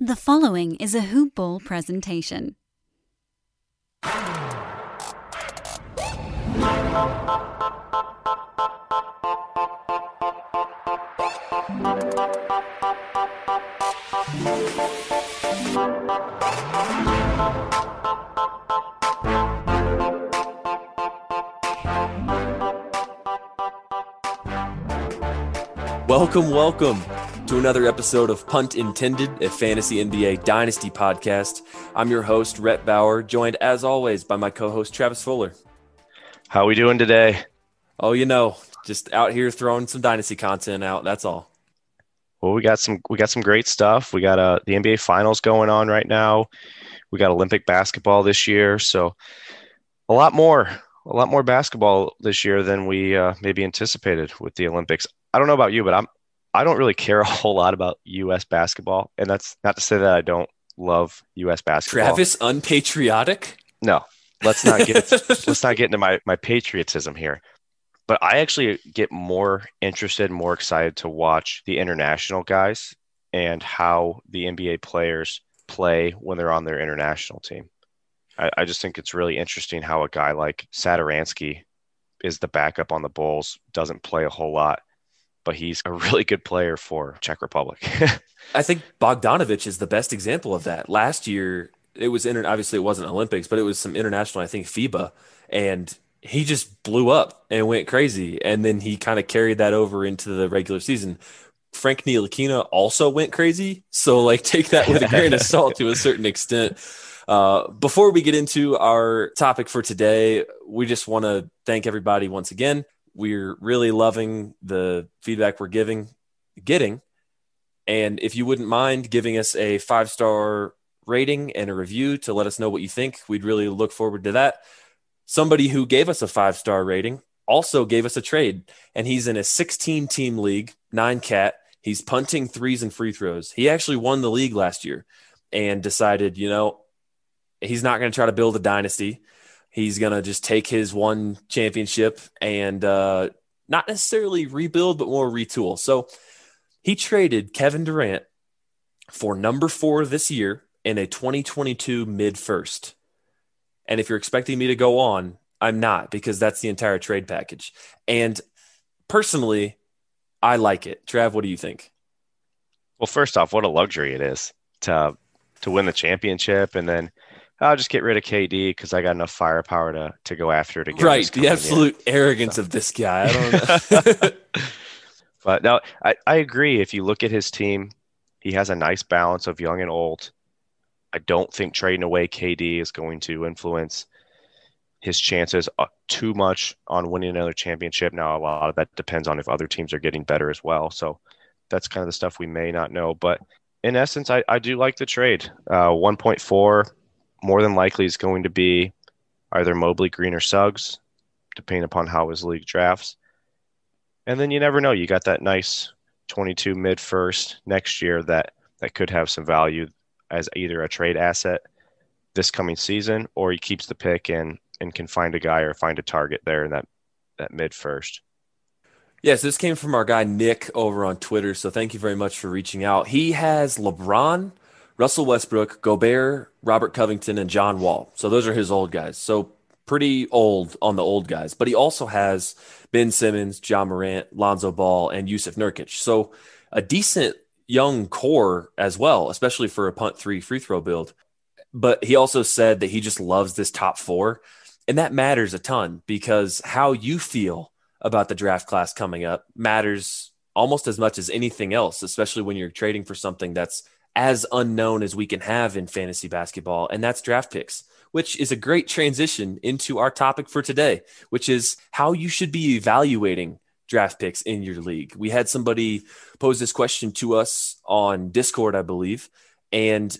The following is a Hoop Ball presentation. Welcome, welcome to another episode of Punt Intended, a fantasy NBA dynasty podcast. I'm your host, Rhett Bauer, joined as always by my co host, Travis Fuller. How we doing today? Oh, you know, just out here throwing some dynasty content out. That's all. Well, we got some we got some great stuff. We got uh, the NBA Finals going on right now. We got Olympic basketball this year, so a lot more, a lot more basketball this year than we uh, maybe anticipated with the Olympics. I don't know about you, but I'm I don't really care a whole lot about U.S. basketball, and that's not to say that I don't love U.S. basketball. Travis, unpatriotic? No, let's not get let's not get into my my patriotism here. But I actually get more interested, more excited to watch the international guys and how the NBA players play when they're on their international team. I, I just think it's really interesting how a guy like Satoransky is the backup on the Bulls, doesn't play a whole lot but he's a really good player for Czech Republic. I think Bogdanovich is the best example of that. Last year, it was inter- obviously it wasn't Olympics, but it was some international, I think FIBA, and he just blew up and went crazy, and then he kind of carried that over into the regular season. Frank Ntilikina also went crazy, so like take that with a grain of salt to a certain extent. Uh, before we get into our topic for today, we just want to thank everybody once again we're really loving the feedback we're giving, getting. And if you wouldn't mind giving us a five star rating and a review to let us know what you think, we'd really look forward to that. Somebody who gave us a five star rating also gave us a trade, and he's in a 16 team league, nine cat. He's punting threes and free throws. He actually won the league last year and decided, you know, he's not going to try to build a dynasty. He's going to just take his one championship and uh, not necessarily rebuild, but more retool. So he traded Kevin Durant for number four this year in a 2022 mid first. And if you're expecting me to go on, I'm not because that's the entire trade package. And personally, I like it. Trav, what do you think? Well, first off, what a luxury it is to to win the championship and then I'll just get rid of KD because I got enough firepower to to go after it again. Right, the absolute in. arrogance so. of this guy. I don't know. but no, I, I agree. If you look at his team, he has a nice balance of young and old. I don't think trading away KD is going to influence his chances uh, too much on winning another championship. Now, a lot of that depends on if other teams are getting better as well. So that's kind of the stuff we may not know. But in essence, I, I do like the trade. Uh, 1.4 more than likely is going to be either Mobley, Green, or Suggs, depending upon how his league drafts. And then you never know. You got that nice 22 mid first next year that that could have some value as either a trade asset this coming season, or he keeps the pick and and can find a guy or find a target there in that that mid first. Yes, this came from our guy Nick over on Twitter. So thank you very much for reaching out. He has LeBron, Russell Westbrook, Gobert, Robert Covington, and John Wall. So those are his old guys. So pretty old on the old guys. But he also has Ben Simmons, Ja Morant, Lonzo Ball, and Jusuf Nurkic. So a decent young core as well, especially for a punt three free throw build. But he also said that he just loves this top four. And that matters a ton because how you feel about the draft class coming up matters almost as much as anything else, especially when you're trading for something that's as unknown as we can have in fantasy basketball, and that's draft picks, which is a great transition into our topic for today, which is how you should be evaluating draft picks in your league. We had somebody pose this question to us on Discord, I believe, and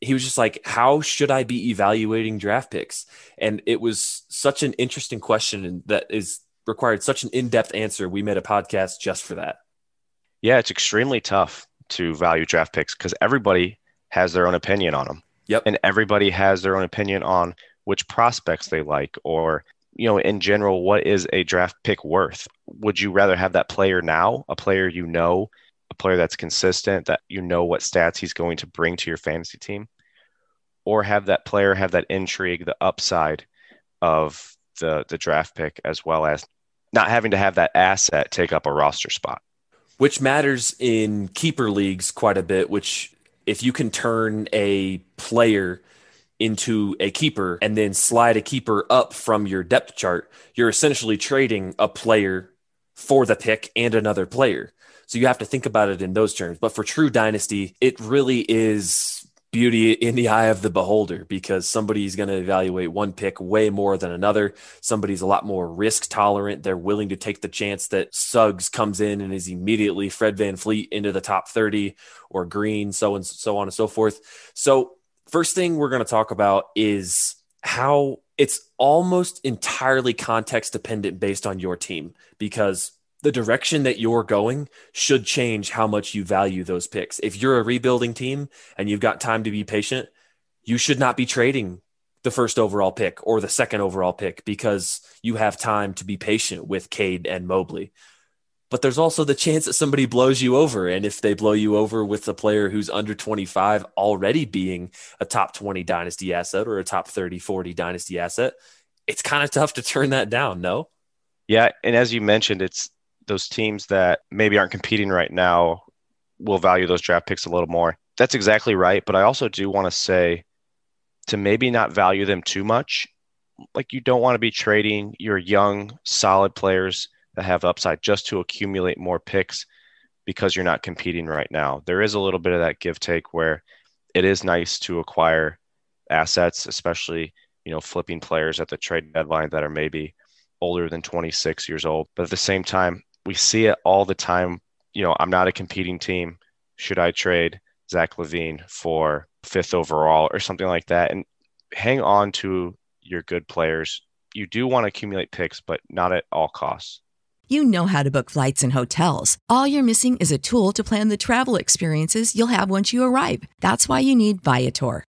he was just like, How should I be evaluating draft picks? And it was such an interesting question that is required such an in depth answer. We made a podcast just for that. Yeah, it's extremely tough to value draft picks because everybody has their own opinion on them. Yep. And everybody has their own opinion on which prospects they like or you know in general what is a draft pick worth would you rather have that player now a player you know a player that's consistent, that you know what stats he's going to bring to your fantasy team, or have that player have that intrigue, the upside of the the draft pick, as well as not having to have that asset take up a roster spot. Which matters in keeper leagues quite a bit, which if you can turn a player into a keeper and then slide a keeper up from your depth chart, you're essentially trading a player for the pick and another player. So you have to think about it in those terms. But for true dynasty, it really is beauty in the eye of the beholder because somebody's going to evaluate one pick way more than another. Somebody's a lot more risk tolerant. They're willing to take the chance that Suggs comes in and is immediately Fred VanVleet into the top 30 or Green, so and so on and so forth. So, first thing we're going to talk about is how it's almost entirely context dependent based on your team because the direction that you're going should change how much you value those picks. If you're a rebuilding team and you've got time to be patient, you should not be trading the first overall pick or the second overall pick because you have time to be patient with Cade and Mobley. But there's also the chance that somebody blows you over. And if they blow you over with a player who's under 25 already being a top 20 dynasty asset or a top 30, 40 dynasty asset, it's kind of tough to turn that down, no? Yeah. And as you mentioned, it's those teams that maybe aren't competing right now will value those draft picks a little more. That's exactly right. But I also do want to say to maybe not value them too much. Like you don't want to be trading your young, solid players that have upside just to accumulate more picks because you're not competing right now. There is a little bit of that give take where it is nice to acquire assets, especially, you know, flipping players at the trade deadline that are maybe older than 26 years old. But at the same time, we see it all the time. You know, I'm not a competing team. Should I trade Zach LaVine for fifth overall or something like that? And hang on to your good players. You do want to accumulate picks, but not at all costs. You know how to book flights and hotels. All you're missing is a tool to plan the travel experiences you'll have once you arrive. That's why you need Viator.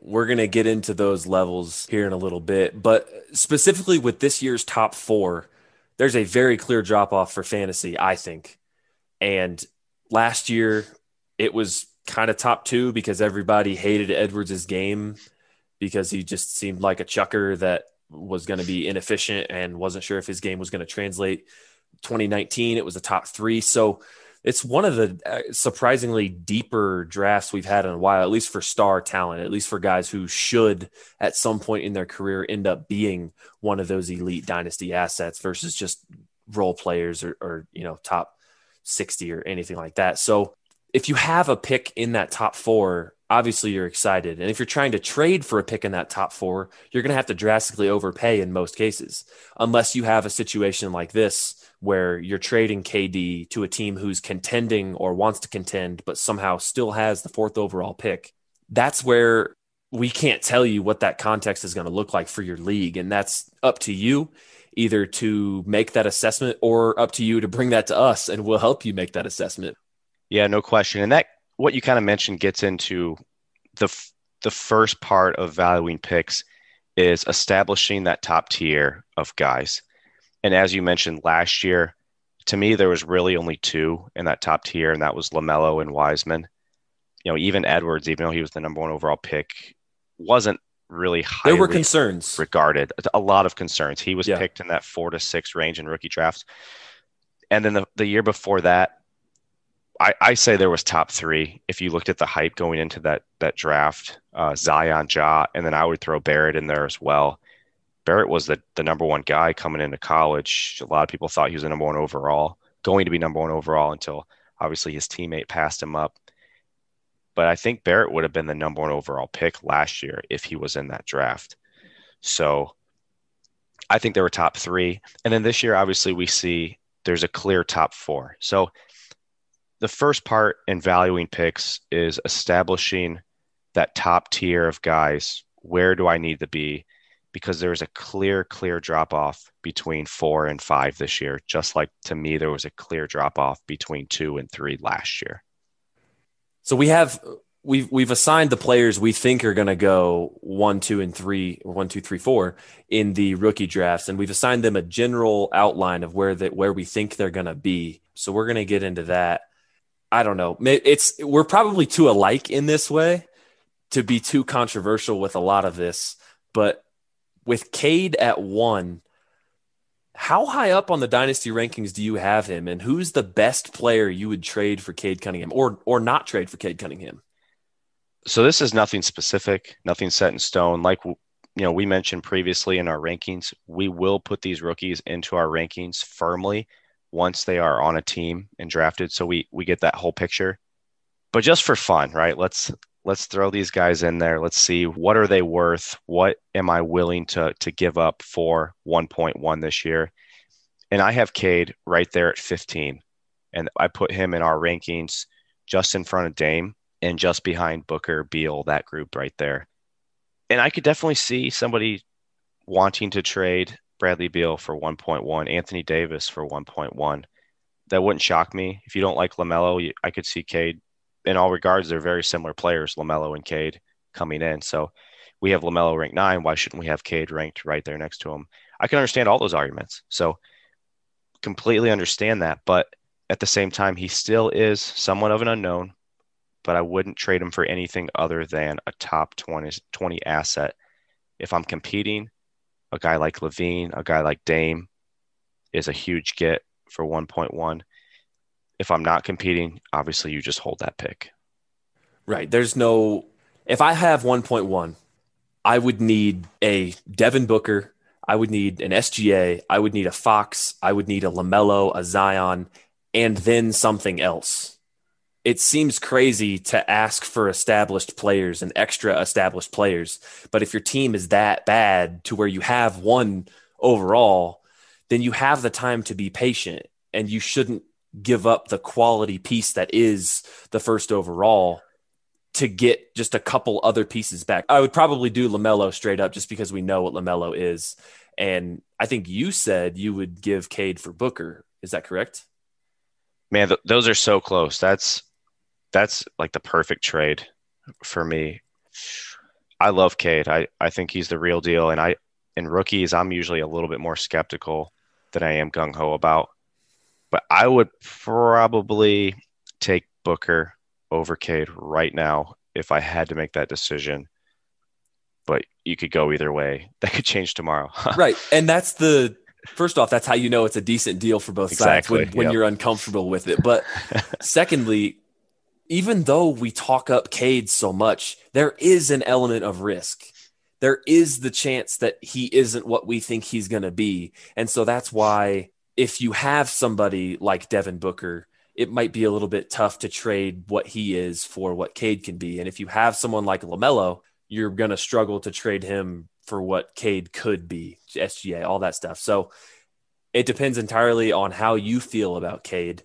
we're going to get into those levels here in a little bit. But specifically with this year's top four, there's a very clear drop off for fantasy, I think. And last year, it was kind of top two because everybody hated Edwards' game because he just seemed like a chucker that was going to be inefficient and wasn't sure if his game was going to translate. 2019, it was a top three. So it's one of the uh, surprisingly deeper drafts we've had in a while, at least for star talent, at least for guys who should at some point in their career end up being one of those elite dynasty assets versus just role players or, or you know, top 60 or anything like that. So if you have a pick in that top four, obviously you're excited. And if you're trying to trade for a pick in that top four, you're going to have to drastically overpay in most cases, unless you have a situation like this where you're trading KD to a team who's contending or wants to contend, but somehow still has the fourth overall pick, that's where we can't tell you what that context is going to look like for your league. And that's up to you either to make that assessment or up to you to bring that to us and we'll help you make that assessment. Yeah, no question. And that, what you kind of mentioned gets into the the first part of valuing picks is establishing that top tier of guys. And as you mentioned last year, to me, there was really only two in that top tier, and that was LaMelo and Wiseman. You know, even Edwards, even though he was the number one overall pick, wasn't really There were concerns. regarded. A lot of concerns. He was Yeah. picked in that four to six range in rookie drafts. And then the, the year before that, I, I say there was top three. If you looked at the hype going into that that draft, uh, Zion, Ja, and then I would throw Barrett in there as well. Barrett was the, the number one guy coming into college. A lot of people thought he was the number one overall, going to be number one overall until obviously his teammate passed him up. But I think Barrett would have been the number one overall pick last year if he was in that draft. So I think they were top three. And then this year, obviously, we see there's a clear top four. So the first part in valuing picks is establishing that top tier of guys. Where do I need to be? Because there's a clear, clear drop off between four and five this year, just like to me, there was a clear drop off between two and three last year. So we have we've we've assigned the players we think are going to go one, two, and three, one, two, three, four in the rookie drafts, and we've assigned them a general outline of where that where we think they're going to be. So we're going to get into that. I don't know. It's we're probably too alike in this way to be too controversial with a lot of this, but with Cade at one. How high up on the dynasty rankings do you have him, and who's the best player you would trade for Cade Cunningham, or or not trade for Cade Cunningham? So this is nothing specific, nothing set in stone. Like you know, we mentioned previously in our rankings, we will put these rookies into our rankings firmly once they are on a team and drafted, so we we get that whole picture. But just for fun, right? Let's let's throw these guys in there. Let's see what are they worth? What am I willing to to give up for 1.1 this year? And I have Cade right there at 15. And I put him in our rankings just in front of Dame and just behind Booker, Beal, that group right there. And I could definitely see somebody wanting to trade Bradley Beal for 1.1, Anthony Davis for 1.1. That wouldn't shock me. If you don't like LaMelo, I could see Cade. In all regards, they're very similar players, LaMelo and Cade, coming in. So we have LaMelo ranked nine. Why shouldn't we have Cade ranked right there next to him? I can understand all those arguments. So completely understand that. But at the same time, he still is somewhat of an unknown but I wouldn't trade him for anything other than a top 20, 20 asset. If I'm competing, a guy like LaVine, a guy like Dame is a huge get for 1.1. If I'm not competing, obviously you just hold that pick. Right. There's no. If I have 1.1, I would need a Devin Booker. I would need an SGA. I would need a Fox. I would need a LaMelo, a Zion, and then something else. It seems crazy to ask for established players and extra established players. But if your team is that bad to where you have one overall, then you have the time to be patient and you shouldn't give up the quality piece that is the first overall to get just a couple other pieces back. I would probably do LaMelo straight up just because we know what LaMelo is. And I think you said you would give Cade for Booker. Is that correct? Man, th- those are so close. That's that's like the perfect trade for me. I love Cade. I, I think he's the real deal. And I in rookies, I'm usually a little bit more skeptical than I am gung ho about. But I would probably take Booker over Cade right now if I had to make that decision. But you could go either way. That could change tomorrow. right. And that's the first off, that's how you know it's a decent deal for both Exactly, sides when, when yep. you're uncomfortable with it. But secondly, even though we talk up Cade so much, there is an element of risk. There is the chance that he isn't what we think he's going to be. And so that's why if you have somebody like Devin Booker, it might be a little bit tough to trade what he is for what Cade can be. And if you have someone like LaMelo, you're going to struggle to trade him for what Cade could be, SGA, all that stuff. So it depends entirely on how you feel about Cade.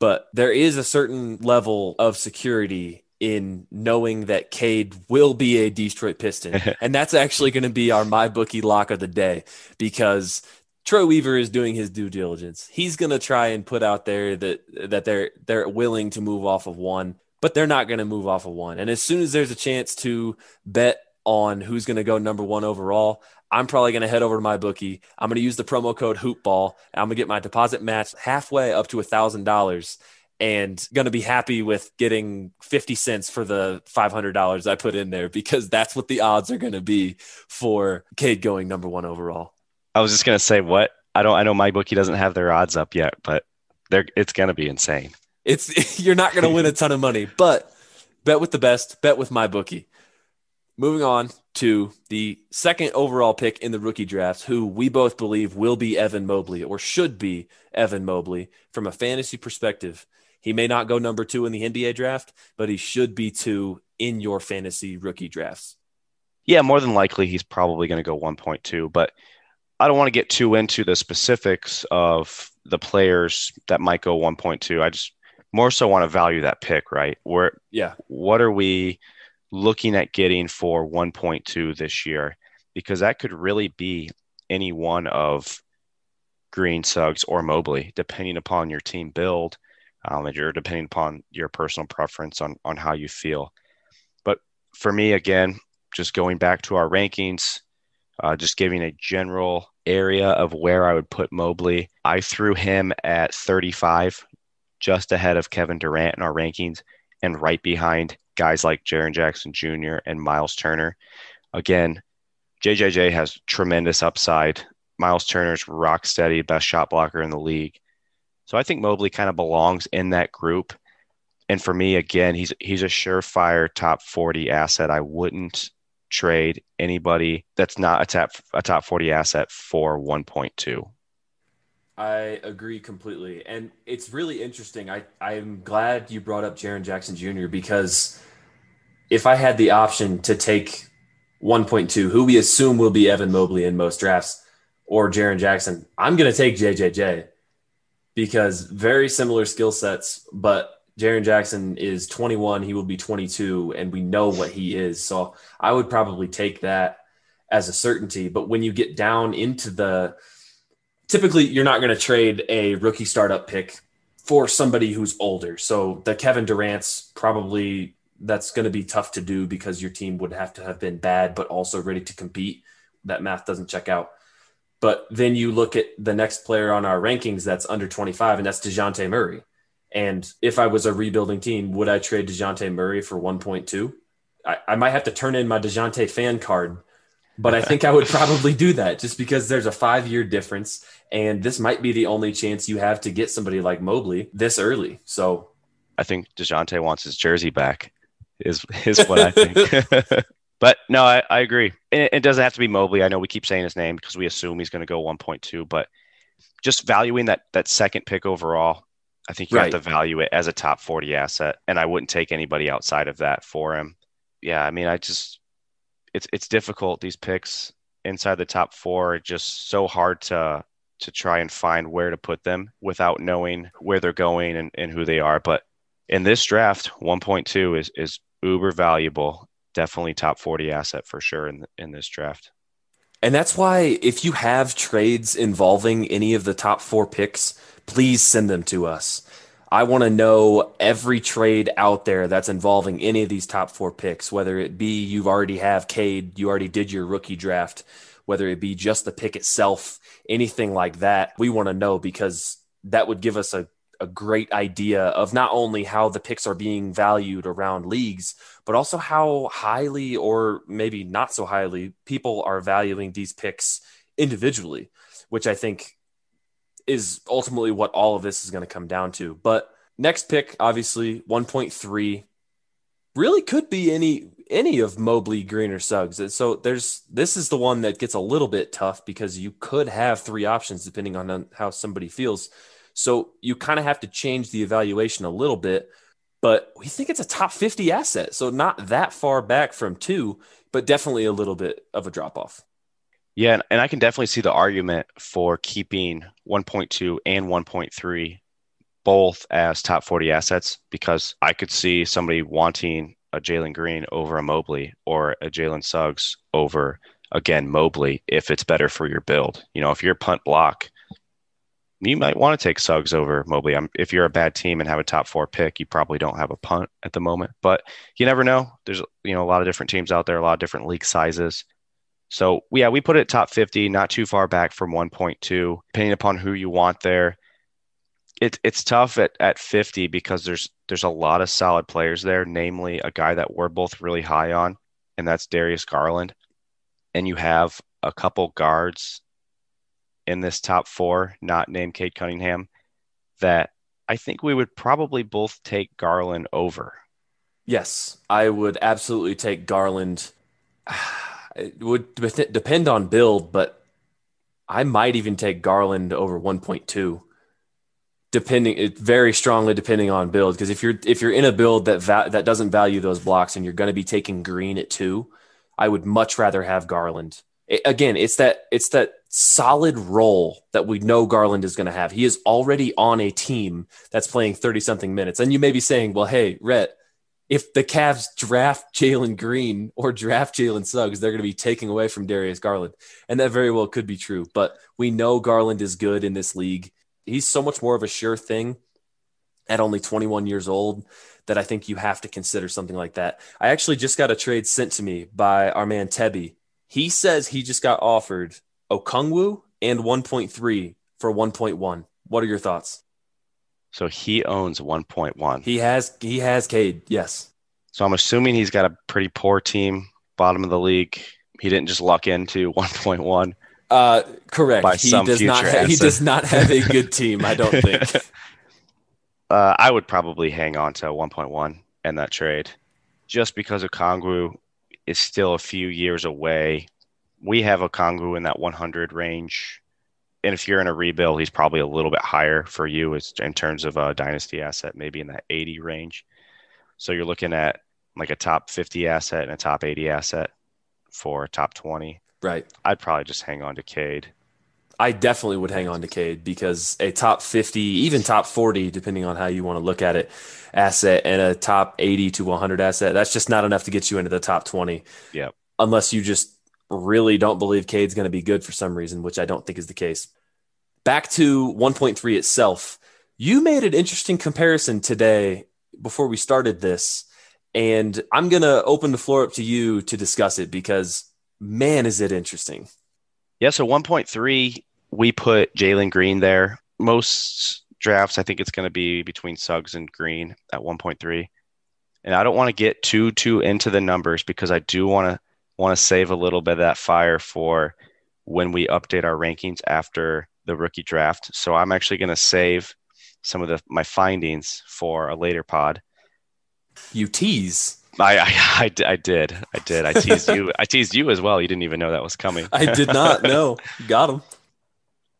But there is a certain level of security in knowing that Cade will be a Detroit Piston. and that's actually going to be our my bookie lock of the day because Troy Weaver is doing his due diligence. He's going to try and put out there that that they're they're willing to move off of one. but they're not going to move off of one. And as soon as there's a chance to bet on who's going to go number one overall, I'm probably going to head over to my bookie. I'm going to use the promo code HoopBall. I'm going to get my deposit matched halfway up to a thousand dollars, and going to be happy with getting 50 cents for the $500 I put in there because that's what the odds are going to be for Cade going number one overall. I was just going to say what I don't. I know my bookie doesn't have their odds up yet, but they're it's going to be insane. It's you're not going to win a ton of money, but bet with the best. Bet with my bookie. Moving on to the second overall pick in the rookie drafts, who we both believe will be Evan Mobley or should be Evan Mobley from a fantasy perspective. He may not go number two in the NBA draft, but he should be two in your fantasy rookie drafts. Yeah, more than likely he's probably going to go 1.2, but I don't want to get too into the specifics of the players that might go 1.2. I just more so want to value that pick, right? Where yeah, what are we looking at getting for 1.2 this year because that could really be any one of Green, Suggs, or Mobley, depending upon your team build, um, and you're depending upon your personal preference on on how you feel. But for me, again, just going back to our rankings, uh, just giving a general area of where I would put Mobley. I threw him at 35, just ahead of Kevin Durant in our rankings, and right behind guys like Jaren Jackson Jr. and Miles Turner. Again, JJJ has tremendous upside. Miles Turner's rock steady, best shot blocker in the league. So I think Mobley kind of belongs in that group. And for me, again, he's he's a surefire top 40 asset. I wouldn't trade anybody that's not a top a top 40 asset for 1.2. I agree completely. And it's really interesting. I, I'm glad you brought up Jaren Jackson Jr. because if I had the option to take 1.2, who we assume will be Evan Mobley in most drafts, or Jaren Jackson, I'm going to take JJJ because very similar skill sets, but Jaren Jackson is 21, he will be 22, and we know what he is. So I would probably take that as a certainty. But when you get down into the typically, you're not going to trade a rookie startup pick for somebody who's older. So the Kevin Durant's probably that's going to be tough to do because your team would have to have been bad, but also ready to compete. That math doesn't check out. But then you look at the next player on our rankings that's under 25, and that's DeJounte Murray. And if I was a rebuilding team, would I trade DeJounte Murray for 1.2? I, I might have to turn in my DeJounte fan card, but I think I would probably do that just because there's a five year difference. And this might be the only chance you have to get somebody like Mobley this early. So I think DeJounte wants his jersey back is is what I think. but no, I, I agree. It, it, doesn't have to be Mobley. I know we keep saying his name because we assume he's going to go 1.2, but just valuing that that second pick overall, I think you right. have to value it as a top 40 asset, and I wouldn't take anybody outside of that for him. Yeah, I mean, I just it's it's difficult these picks inside the top four. are Just so hard to to try and find where to put them without knowing where they're going and, and who they are. But in this draft, 1.2 is is uber valuable. Definitely top 40 asset for sure in in this draft. And that's why if you have trades involving any of the top 4 picks, please send them to us. I want to know every trade out there that's involving any of these top 4 picks, whether it be you've already have Cade, you already did your rookie draft, whether it be just the pick itself, anything like that. We want to know because that would give us a a great idea of not only how the picks are being valued around leagues, but also how highly or maybe not so highly people are valuing these picks individually, which I think is ultimately what all of this is going to come down to. But next pick, obviously 1.3 really could be any any of Mobley, Green, or Suggs. So there's this is the one that gets a little bit tough because you could have three options depending on how somebody feels. So you kind of have to change the evaluation a little bit, but we think it's a top 50 asset. So not that far back from two, but definitely a little bit of a drop off. Yeah, and I can definitely see the argument for keeping 1.2 and 1.3 both as top 40 assets because I could see somebody wanting a Jalen Green over a Mobley or a Jalen Suggs over again Mobley if it's better for your build. You know, if your punt block you might want to take Suggs over Mobley. I'm, if you're a bad team and have a top four pick, you probably don't have a punt at the moment. But you never know. There's you know a lot of different teams out there, a lot of different league sizes. So yeah, we put it top 50, not too far back from 1.2, depending upon who you want there. It, it's tough at, at 50 because there's there's a lot of solid players there, namely a guy that we're both really high on, and that's Darius Garland. And you have a couple guards in this top four, not named Cade Cunningham, that I think we would probably both take Garland over. Yes, I would absolutely take Garland. It would depend on build, but I might even take Garland over 1.2 depending it very strongly depending on build because if you're if you're in a build that va- that doesn't value those blocks and you're going to be taking green at 2 I would much rather have Garland it, again it's that it's that solid role that we know Garland is going to have he is already on a team that's playing 30 something minutes and you may be saying well hey Rhett if the Cavs draft Jalen Green or draft Jalen Suggs, they're going to be taking away from Darius Garland. And that very well could be true. But we know Garland is good in this league. He's so much more of a sure thing at only 21 years old that I think you have to consider something like that. I actually just got a trade sent to me by our man Tebby. He says he just got offered Okongwu and 1.3 for 1.1. What are your thoughts? So he owns 1.1. He has he has Cade, yes. So I'm assuming he's got a pretty poor team, bottom of the league. He didn't just luck into 1.1. Uh, correct. By he does not. Ha- he does not have a good team. I don't think. uh, I would probably hang on to 1.1 and that trade, just because Okongwu is still a few years away. We have a Okongwu in that 100 range and if you're in a rebuild, he's probably a little bit higher for you in terms of a dynasty asset, maybe in that 80 range. So you're looking at like a top 50 asset and a top 80 asset for a top 20. Right. I'd probably just hang on to Cade. I definitely would hang on to Cade because a top 50, even top 40, depending on how you want to look at it, asset and a top 80 to 100 asset, that's just not enough to get you into the top 20. Yeah. Unless you just really don't believe Cade's going to be good for some reason, which I don't think is the case. Back to 1.3 itself, you made an interesting comparison today before we started this. And I'm going to open the floor up to you to discuss it because, man, is it interesting. Yeah. So 1.3, we put Jalen Green there. Most drafts, I think it's going to be between Suggs and Green at 1.3. And I don't want to get too, too into the numbers because I do want to want to save a little bit of that fire for when we update our rankings after the rookie draft. So I'm actually going to save some of the my findings for a later pod. You tease. I, I, I, I did. I did. I teased you. I teased you as well. You didn't even know that was coming. I did not know. Got him.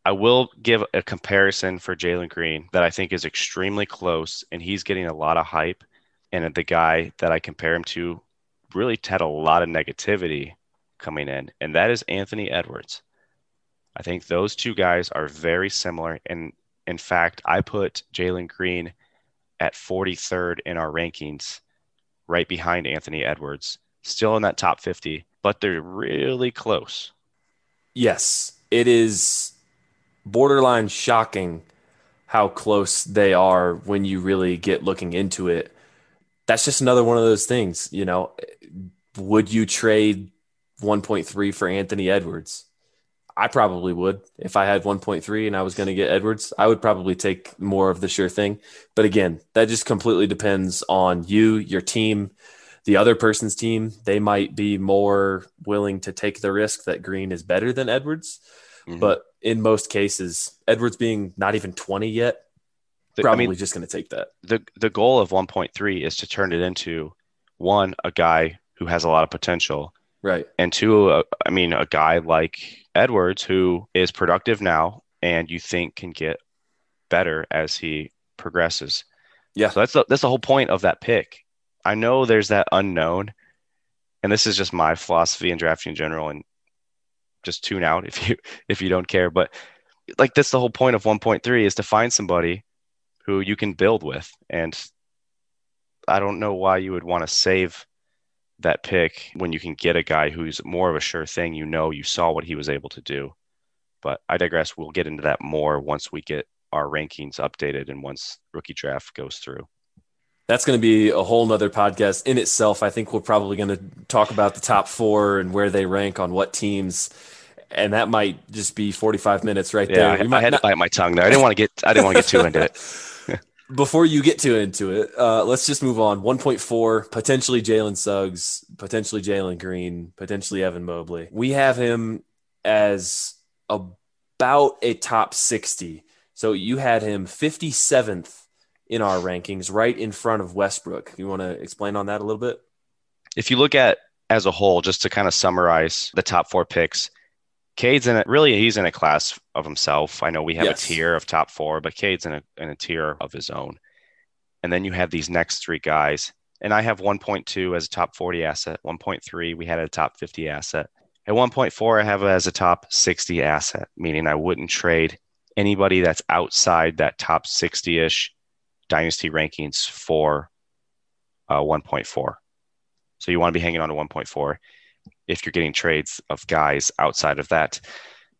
I will give a comparison for Jalen Green that I think is extremely close, and he's getting a lot of hype. And the guy that I compare him to really had a lot of negativity coming in, and that is Anthony Edwards. I think those two guys are very similar. And in fact, I put Jalen Green at 43rd in our rankings, right behind Anthony Edwards, still in that top 50, but they're really close. Yes, it is borderline shocking how close they are when you really get looking into it. That's just another one of those things, you know. Would you trade 1.3 for Anthony Edwards? I probably would if I had 1.3 and I was going to get Edwards. I would probably take more of the sure thing. But again, that just completely depends on you, your team, the other person's team. They might be more willing to take the risk that Green is better than Edwards. Mm-hmm. But in most cases, Edwards being not even 20 yet, probably I mean, just going to take that. The the goal of 1.3 is to turn it into one a guy who has a lot of potential, right? And two, uh, I mean, a guy like Edwards who is productive now and you think can get better as he progresses. Yeah. So that's the, that's the whole point of that pick. I know there's that unknown, and this is just my philosophy in drafting in general, and just tune out if you if you don't care. But like that's the whole point of 1.3 is to find somebody who you can build with, and I don't know why you would want to save that pick when you can get a guy who's more of a sure thing. You know, you saw what he was able to do. But I digress. We'll get into that more once we get our rankings updated and once rookie draft goes through. That's going to be a whole nother podcast in itself. I think we're probably going to talk about the top four and where they rank on what teams. And that might just be 45 minutes right Yeah, there. I, I had to bite my tongue there. I didn't want to get I didn't want to get too into it. Before you get too into it, uh, let's just move on. 1.4, potentially Jalen Suggs, potentially Jalen Green, potentially Evan Mobley. We have him as about a top 60. So you had him 57th in our rankings, right in front of Westbrook. You want to explain on that a little bit? If you look at as a whole, just to kind of summarize the top four picks, Cade's in it. Really, he's in a class of himself. I know we have Yes. a tier of top four, but Cade's in a, in a tier of his own. And then you have these next three guys. And I have 1.2 as a top 40 asset. 1.3, we had a top 50 asset. At 1.4, I have it as a top 60 asset, meaning I wouldn't trade anybody that's outside that top 60 ish dynasty rankings for uh, 1.4. So you want to be hanging on to 1.4 if you're getting trades of guys outside of that.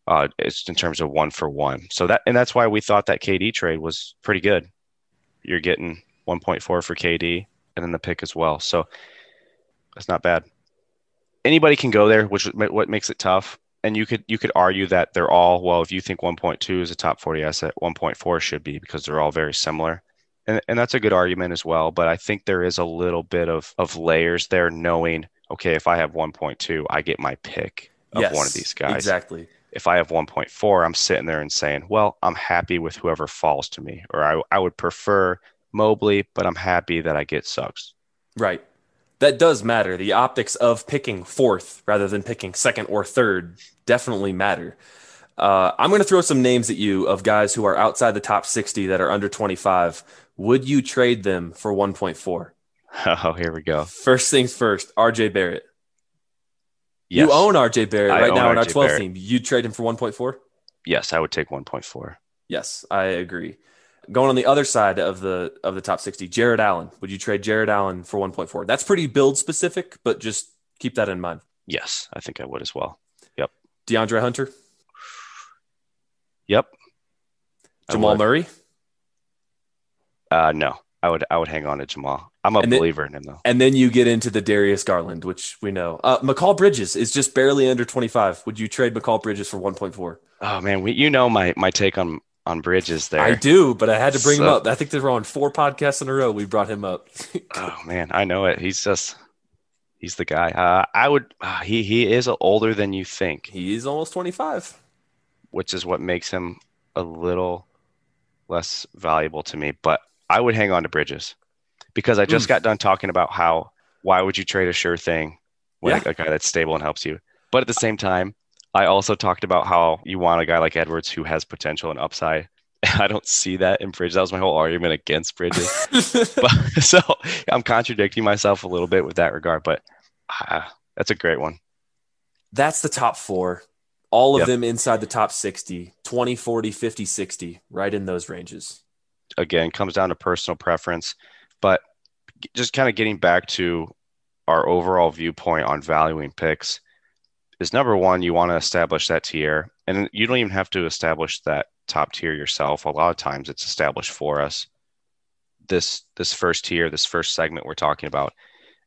Uh, it's in terms of one for one. So that and that's why we thought that KD trade was pretty good. You're getting 1.4 for KD and then the pick as well. So that's not bad. Anybody can go there, which what makes it tough. And you could you could argue that they're all well. If you think 1.2 is a top 40 asset, 1.4 should be because they're all very similar and, and that's a good argument as well. But I think there is a little bit of of layers there, knowing okay, if I have 1.2, I get my pick of one of these guys. Exactly. If I have 1.4, I'm sitting there and saying, well, I'm happy with whoever falls to me, or I I would prefer Mobley, but I'm happy that I get Suggs. Right. That does matter. The optics of picking fourth rather than picking second or third definitely matter. Uh, I'm going to throw some names at you of guys who are outside the top 60 that are under 25. Would you trade them for 1.4? Oh, here we go. First things first, RJ Barrett. Yes. You own RJ Barrett I right now in our 12 Barrett. team. You'd trade him for 1.4? Yes, I would take 1.4. Yes, I agree. Going on the other side of the of the top 60, Jarrett Allen. Would you trade Jarrett Allen for 1.4? That's pretty build specific, but just keep that in mind. Yes, I think I would as well. Yep. DeAndre Hunter, Yep. Jamal. Murray, Uh, no, I would I would hang on to Jamal. I'm a then- believer in him though. and then you get into the Darius Garland, which we know. Uh, Mikal Bridges is just barely under 25. Would you trade Mikal Bridges for 1.4? Oh man, we, you know my my take on on Bridges there. I do, but I had to bring him up. I think they're on four podcasts in a row. We brought him up. Oh man, I know it. He's just he's the guy. Uh, I would uh, he he is older than you think, He's almost 25. which is what makes him a little less valuable to me. But I would hang on to Bridges because I just Mm. got done talking about how why would you trade a sure thing when Yeah. a guy that's stable and helps you. But at the same time, I also talked about how you want a guy like Edwards who has potential and upside. I don't see that in Bridges. That was my whole argument against Bridges. but, so I'm contradicting myself a little bit with that regard, but uh, that's a great one. That's the top four. All of Yep. them inside the top 60, 20, 40, 50, 60, right in those ranges. Again, comes down to personal preference, but just kind of getting back to our overall viewpoint on valuing picks is number one, you want to establish that tier, and you don't even have to establish that top tier yourself. A lot of times, it's established for us. This this first tier, this first segment we're talking about,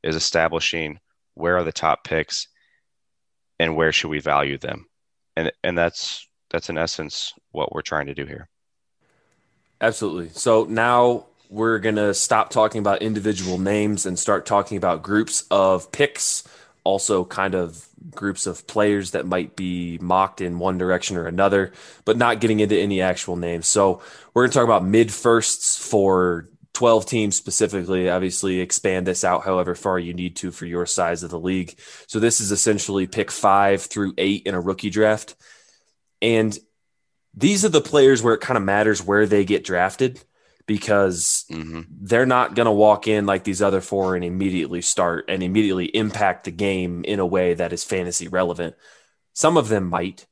is establishing where are the top picks, and where should we value them, and and that's that's in essence what we're trying to do here. Absolutely. So now we're going to stop talking about individual names and start talking about groups of picks, also kind of groups of players that might be mocked in one direction or another, but not getting into any actual names. So we're going to talk about mid firsts for 12 teams specifically. Obviously, expand this out however far you need to for your size of the league. So this is essentially pick five through eight in a rookie draft. And these are the players where it kind of matters where they get drafted because hmm they're not going to walk in like these other four and immediately start and immediately impact the game in a way that is fantasy relevant. Some of them might,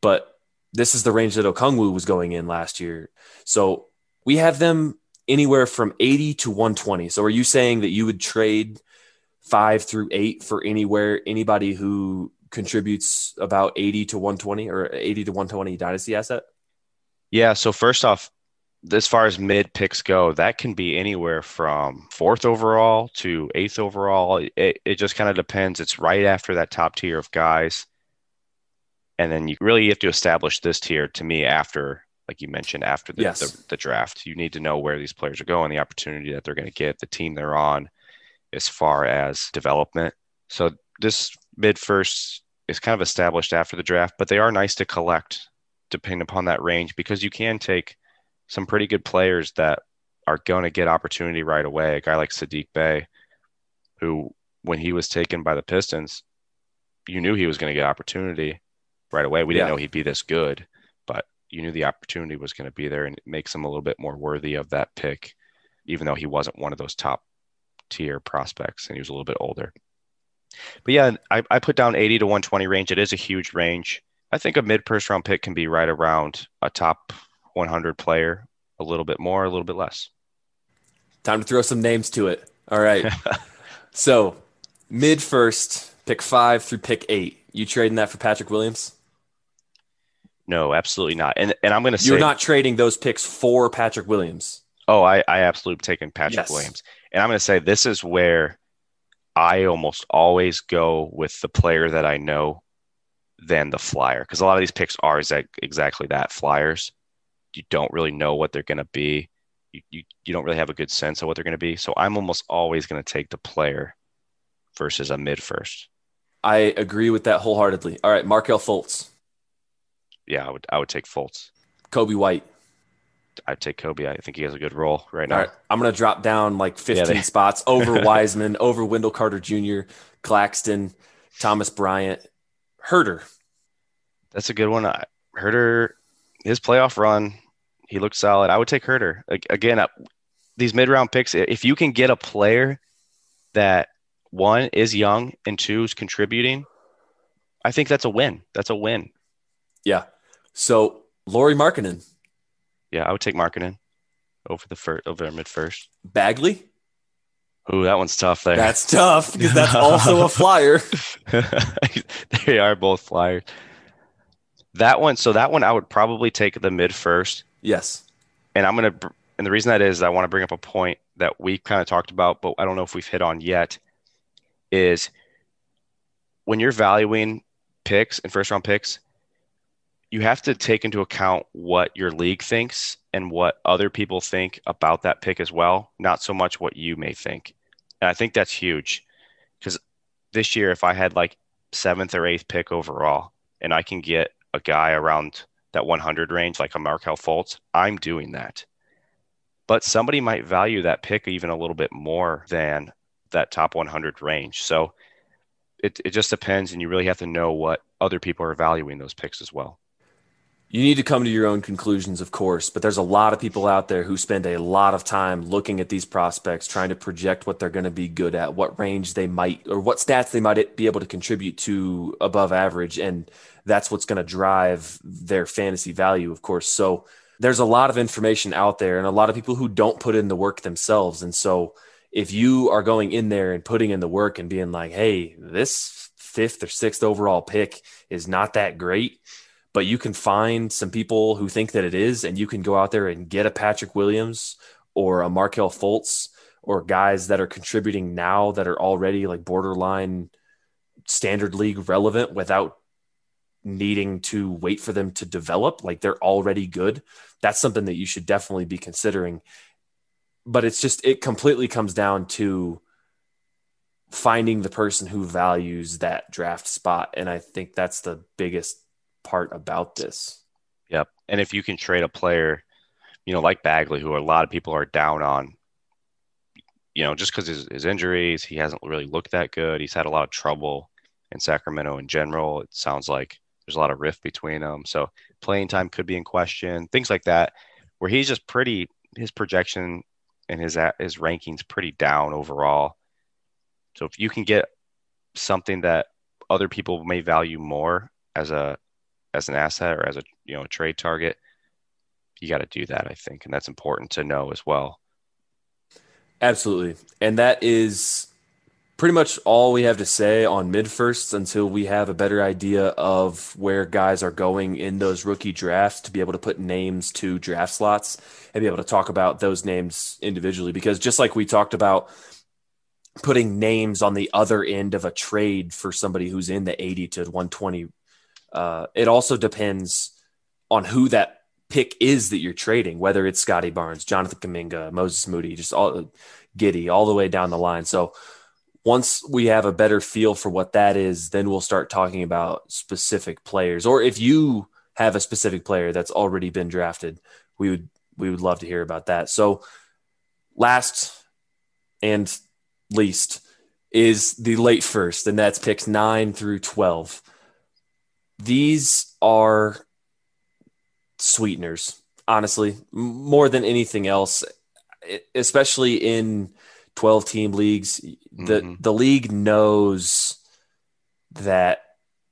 but this is the range that Okongwu was going in last year. So we have them anywhere from 80 to 120. So are you saying that you would trade five through eight for anywhere, anybody who contributes about 80 to 120 or 80 to 120 dynasty asset? Yeah. So first off, as far as mid picks go, that can be anywhere from fourth overall to eighth overall. It, it just kind of depends. It's right after that top tier of guys. And then you really have to establish this tier to me after, like you mentioned, after the, Yes. the, the draft. You need to know where these players are going, the opportunity that they're going to get, the team they're on as far as development. So this mid first is kind of established after the draft, but they are nice to collect depending upon that range because you can take some pretty good players that are going to get opportunity right away. A guy like Sadiq Bey, who when he was taken by the Pistons, you knew he was going to get opportunity right away. We didn't Yeah. know he'd be this good, but you knew the opportunity was going to be there, and it makes him a little bit more worthy of that pick, even though he wasn't one of those top tier prospects and he was a little bit older. But yeah, I, I put down 80 to 120 range. It is a huge range. I think a mid first round pick can be right around a top 100 player, a little bit more, a little bit less. Time to throw some names to it. All right. so mid first, pick five through pick eight. You trading that for Patrick Williams? No, absolutely not. And and I'm going to say You're not trading those picks for Patrick Williams. Oh, I, I absolutely taken Patrick Yes. Williams. And I'm going to say this is where I almost always go with the player that I know than the flyer. Because a lot of these picks are exact, exactly that flyers. You don't really know what they're going to be. You, you, you don't really have a good sense of what they're going to be. So I'm almost always going to take the player versus a mid first. I agree with that wholeheartedly. All right, Markelle Fultz, Yeah, I would I would take Fultz. Coby White. I'd take Coby. I think he has a good role right now. All right, I'm gonna drop down like 15 they- spots over Wiseman, over Wendell Carter Jr., Claxton, Thomas Bryant, Huerter. That's a good one. I, Huerter, his playoff run, he looked solid. I would take Huerter again. These mid-round picks, if you can get a player that one is young and two is contributing, I think that's a win. That's a win. Yeah. So Lauri Markkanen, Yeah, I would take Markkanen over the first, over mid first. Bagley. Ooh, that one's tough there. That's tough because that's also a flyer. they are both flyers. That one, so that one, I would probably take the mid first. Yes. and I'm gonna, and the reason that is, I want to bring up a point that we kind of talked about, but I don't know if we've hit on yet. Is when you're valuing picks and first round picks, you have to take into account what your league thinks and what other people think about that pick as well, not so much what you may think. And I think that's huge because this year, if I had like seventh or eighth pick overall, and I can get a guy around that 100 range, like a Markelle Fultz, I'm doing that. But somebody might value that pick even a little bit more than that top 100 range. So it, it just depends, and you really have to know what other people are valuing those picks as well. You need to come to your own conclusions, of course, but there's a lot of people out there who spend a lot of time looking at these prospects, trying to project what they're going to be good at, what range they might, or what stats they might be able to contribute to above average. And that's what's going to drive their fantasy value, of course. So there's a lot of information out there and a lot of people who don't put in the work themselves. And so if you are going in there and putting in the work and being like, hey, this fifth or sixth overall pick is not that great but you can find some people who think that it is, and you can go out there and get a Patrick Williams or a Markelle Fultz or guys that are contributing now that are already like borderline standard league relevant without needing to wait for them to develop. Like they're already good. That's something that you should definitely be considering. But it's just, it completely comes down to finding the person who values that draft spot. And I think that's the biggest part about this. Yep. And if you can trade a player, you know, like Bagley, who a lot of people are down on, you know, just because his, his injuries, he hasn't really looked that good. He's had a lot of trouble in Sacramento in general. It sounds like there's a lot of rift between them. So playing time could be in question, things like that, where he's just pretty, his projection and his, his rankings pretty down overall. So if you can get something that other people may value more as a, as an asset or as a you know a trade target, you got to do that, I think, and that's important to know as well. Absolutely. And that is pretty much all we have to say on mid firsts until we have a better idea of where guys are going in those rookie drafts to be able to put names to draft slots and be able to talk about those names individually. Because just like we talked about putting names on the other end of a trade for somebody who's in the 80 to 120, uh, it also depends on who that pick is that you're trading, whether it's Scottie Barnes, Jonathan Kuminga, Moses Moody, just all Giddey, all the way down the line. So once we have a better feel for what that is, then we'll start talking about specific players. Or if you have a specific player that's already been drafted, we would we would love to hear about that. So last and least is the late first, and that's picks nine through twelve. These are sweeteners, honestly, more than anything else, especially in 12 team leagues. The mm-hmm. the league knows that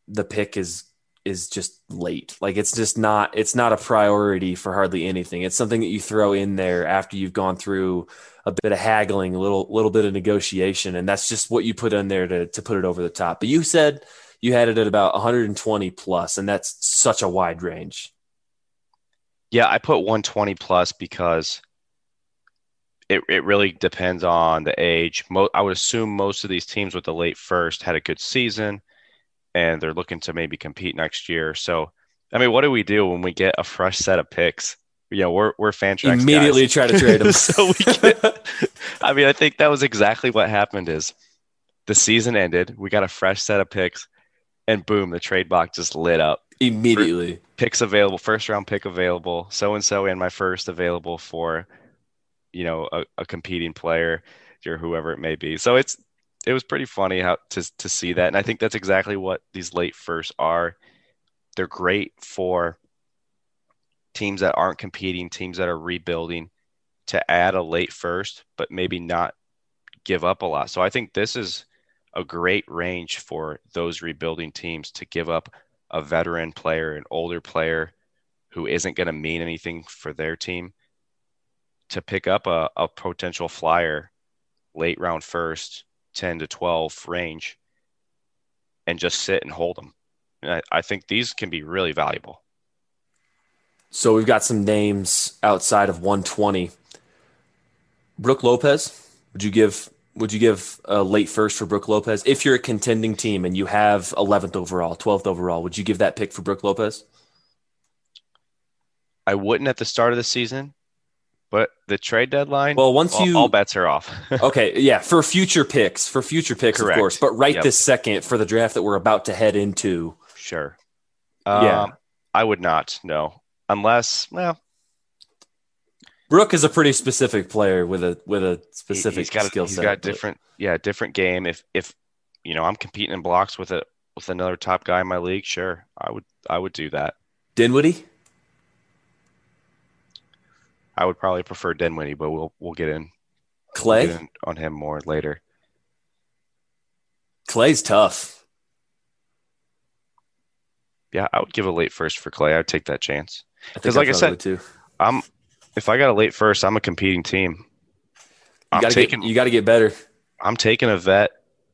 the pick is is just late. Like it's just not it's not a priority for hardly anything. It's something that you throw in there after you've gone through a bit of haggling, a little little bit of negotiation, and that's just what you put in there to to put it over the top. But you said you had it at about 120 plus, and that's such a wide range. Yeah, I put 120 plus because it, it really depends on the age. Mo- I would assume most of these teams with the late first had a good season and they're looking to maybe compete next year. So, I mean, what do we do when we get a fresh set of picks? You know, we're, we're Fantrax Immediately guys. try to trade them. so we get, I mean, I think that was exactly what happened is the season ended. We got a fresh set of picks and boom, the trade box just lit up. Immediately. Picks available, first round pick available, so and so and my first available for you know a, a competing player or whoever it may be. So it's it was pretty funny how to to see that, and I think that's exactly what these late firsts are. They're great for teams that aren't competing, teams that are rebuilding, to add a late first, but maybe not give up a lot. So I think this is a great range for those rebuilding teams to give up a veteran player, an older player who isn't going to mean anything for their team to pick up a, a potential flyer late round first, 10 to 12 range, and just sit and hold them. And I, I think these can be really valuable. So we've got some names outside of 120. Brook Lopez, would you give would you give a late first for Brook Lopez if you're a contending team and you have 11th overall, 12th overall? Would you give that pick for Brook Lopez? I wouldn't at the start of the season, but the trade deadline, well, once you all bets are off. okay, yeah, for future picks, for future picks, Correct. of course. But right yep. this second for the draft that we're about to head into, sure. yeah, um, I would not. No, unless well, Brook is a pretty specific player with a with a specific he's got, skill set. He's got different, yeah, different game. If if you know I'm competing in blocks with a with another top guy in my league, sure, I would I would do that. Dinwiddie. I would probably prefer Dinwiddie, but we'll we'll get in. Clay we'll get in on him more later. Clay's tough. Yeah, I would give a late first for Clay. I'd take that chance because, like I said, too. I'm if I got a late first, I'm a competing team. You gotta taking, get, you got to get better. I'm taking a vet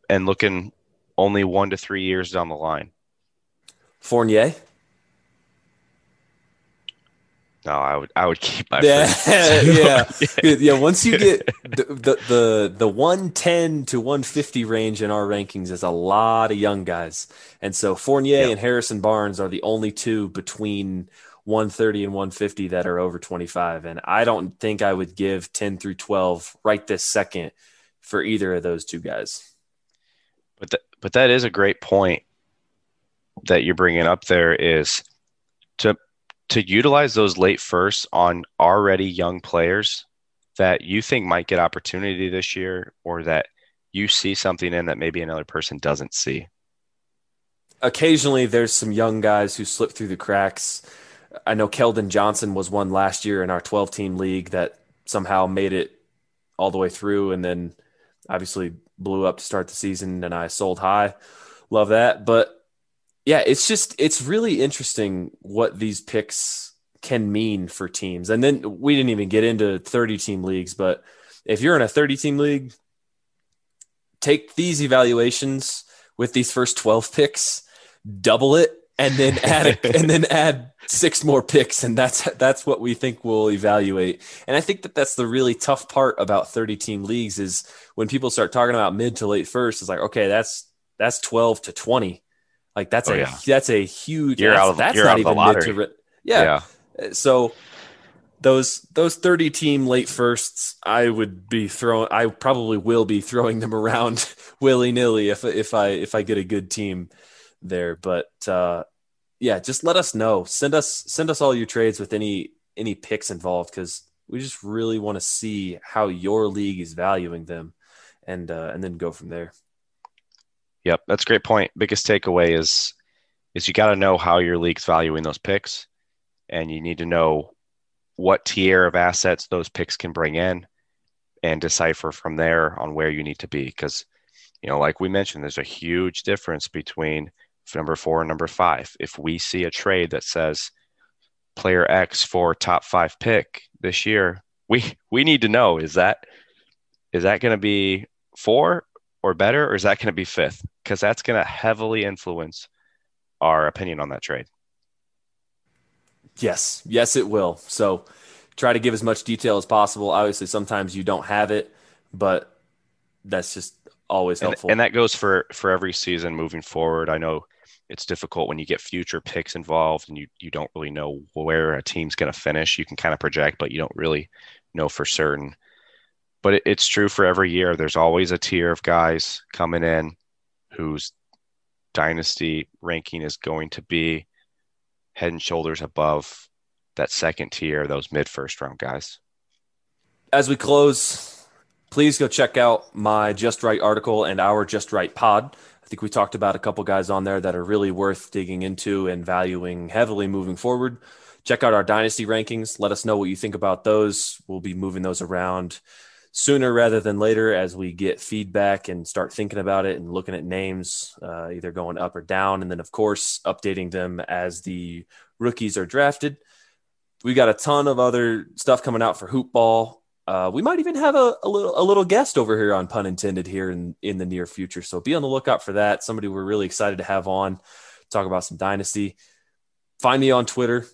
and looking only one to three years down the line. Fournier. No, I would I would keep my yeah yeah yeah. Once you get the, the the the one ten to one fifty range in our rankings is a lot of young guys, and so Fournier yep. and Harrison Barnes are the only two between 130 and 150 that are over 25, and I don't think I would give 10 through 12 right this second for either of those two guys. But th- but that is a great point that you're bringing up. There is to to utilize those late firsts on already young players that you think might get opportunity this year or that you see something in that maybe another person doesn't see. Occasionally, there's some young guys who slip through the cracks. I know Keldon Johnson was one last year in our 12 team league that somehow made it all the way through and then obviously blew up to start the season and I sold high. Love that. But yeah, it's just it's really interesting what these picks can mean for teams. And then we didn't even get into 30 team leagues, but if you're in a 30 team league, take these evaluations with these first 12 picks, double it, and then add a, and then add six more picks, and that's that's what we think we'll evaluate. And I think that that's the really tough part about 30 team leagues is when people start talking about mid to late first. It's like okay, that's that's 12 to 20. Like that's Oh, a yeah. that's a huge. You're that's, out of- that's you're not out of the even mid to lottery. ri- yeah. So those those 30 team late firsts, I would be throwing. I probably will be throwing them around willy nilly if if I if I get a good team there. But uh, yeah, just let us know. Send us send us all your trades with any any picks involved because we just really want to see how your league is valuing them, and uh, and then go from there. Yep, that's a great point. Biggest takeaway is is you got to know how your league's valuing those picks, and you need to know what tier of assets those picks can bring in, and decipher from there on where you need to be. Because you know, like we mentioned, there's a huge difference between number four and number five. If we see a trade that says player X for top five pick this year, we we need to know is that is that going to be four or better, or is that going to be fifth? Because that's going to heavily influence our opinion on that trade. Yes, yes, it will. So try to give as much detail as possible. Obviously, sometimes you don't have it, but that's just always And, helpful. and that goes for for every season moving forward. I know it's difficult when you get future picks involved and you you don't really know where a team's going to finish. You can kind of project, but you don't really know for certain. But it, it's true for every year. There's always a tier of guys coming in whose dynasty ranking is going to be head and shoulders above that second tier, those mid first round guys. As we close, please go check out my Just Right article and our Just Right pod. Think we talked about a couple guys on there that are really worth digging into and valuing heavily moving forward. Check out our dynasty rankings. Let us know what you think about those. We'll be moving those around sooner rather than later as we get feedback and start thinking about it and looking at names, uh, either going up or down. And then, of course, updating them as the rookies are drafted. We got a ton of other stuff coming out for hoop ball. Uh, we might even have a, a little a little guest over here on pun intended here in in the near future. So be on the lookout for that. Somebody we're really excited to have on talk about some dynasty. Find me on Twitter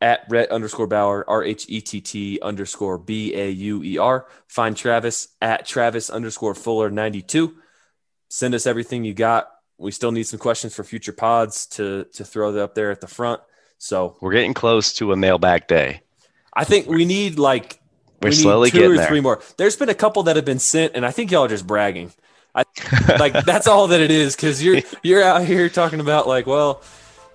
at Rhett underscore Bauer, R H E T T underscore B A U E R. Find Travis at Travis underscore Fuller 92. Send us everything you got. We still need some questions for future pods to to throw that up there at the front. So We're getting close to a mailbag day. I think we need like We're we need slowly two getting or there. three more. There's been a couple that have been sent, and I think y'all are just bragging. I like that's all that it is because you're you're out here talking about like, well,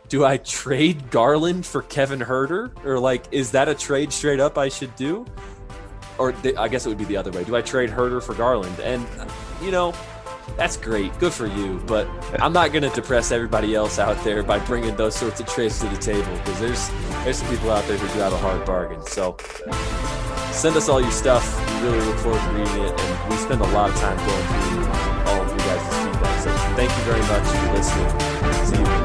do I trade Garland for Kevin Huerter, or like, is that a trade straight up I should do? Or th- I guess it would be the other way. Do I trade Herder for Garland? And uh, you know, that's great, good for you. But I'm not going to depress everybody else out there by bringing those sorts of trades to the table because there's there's some people out there who do have a hard bargain. So send us all your stuff. We really look forward to reading it, and we spend a lot of time going through all of you guys' feedback. So thank you very much for listening. See you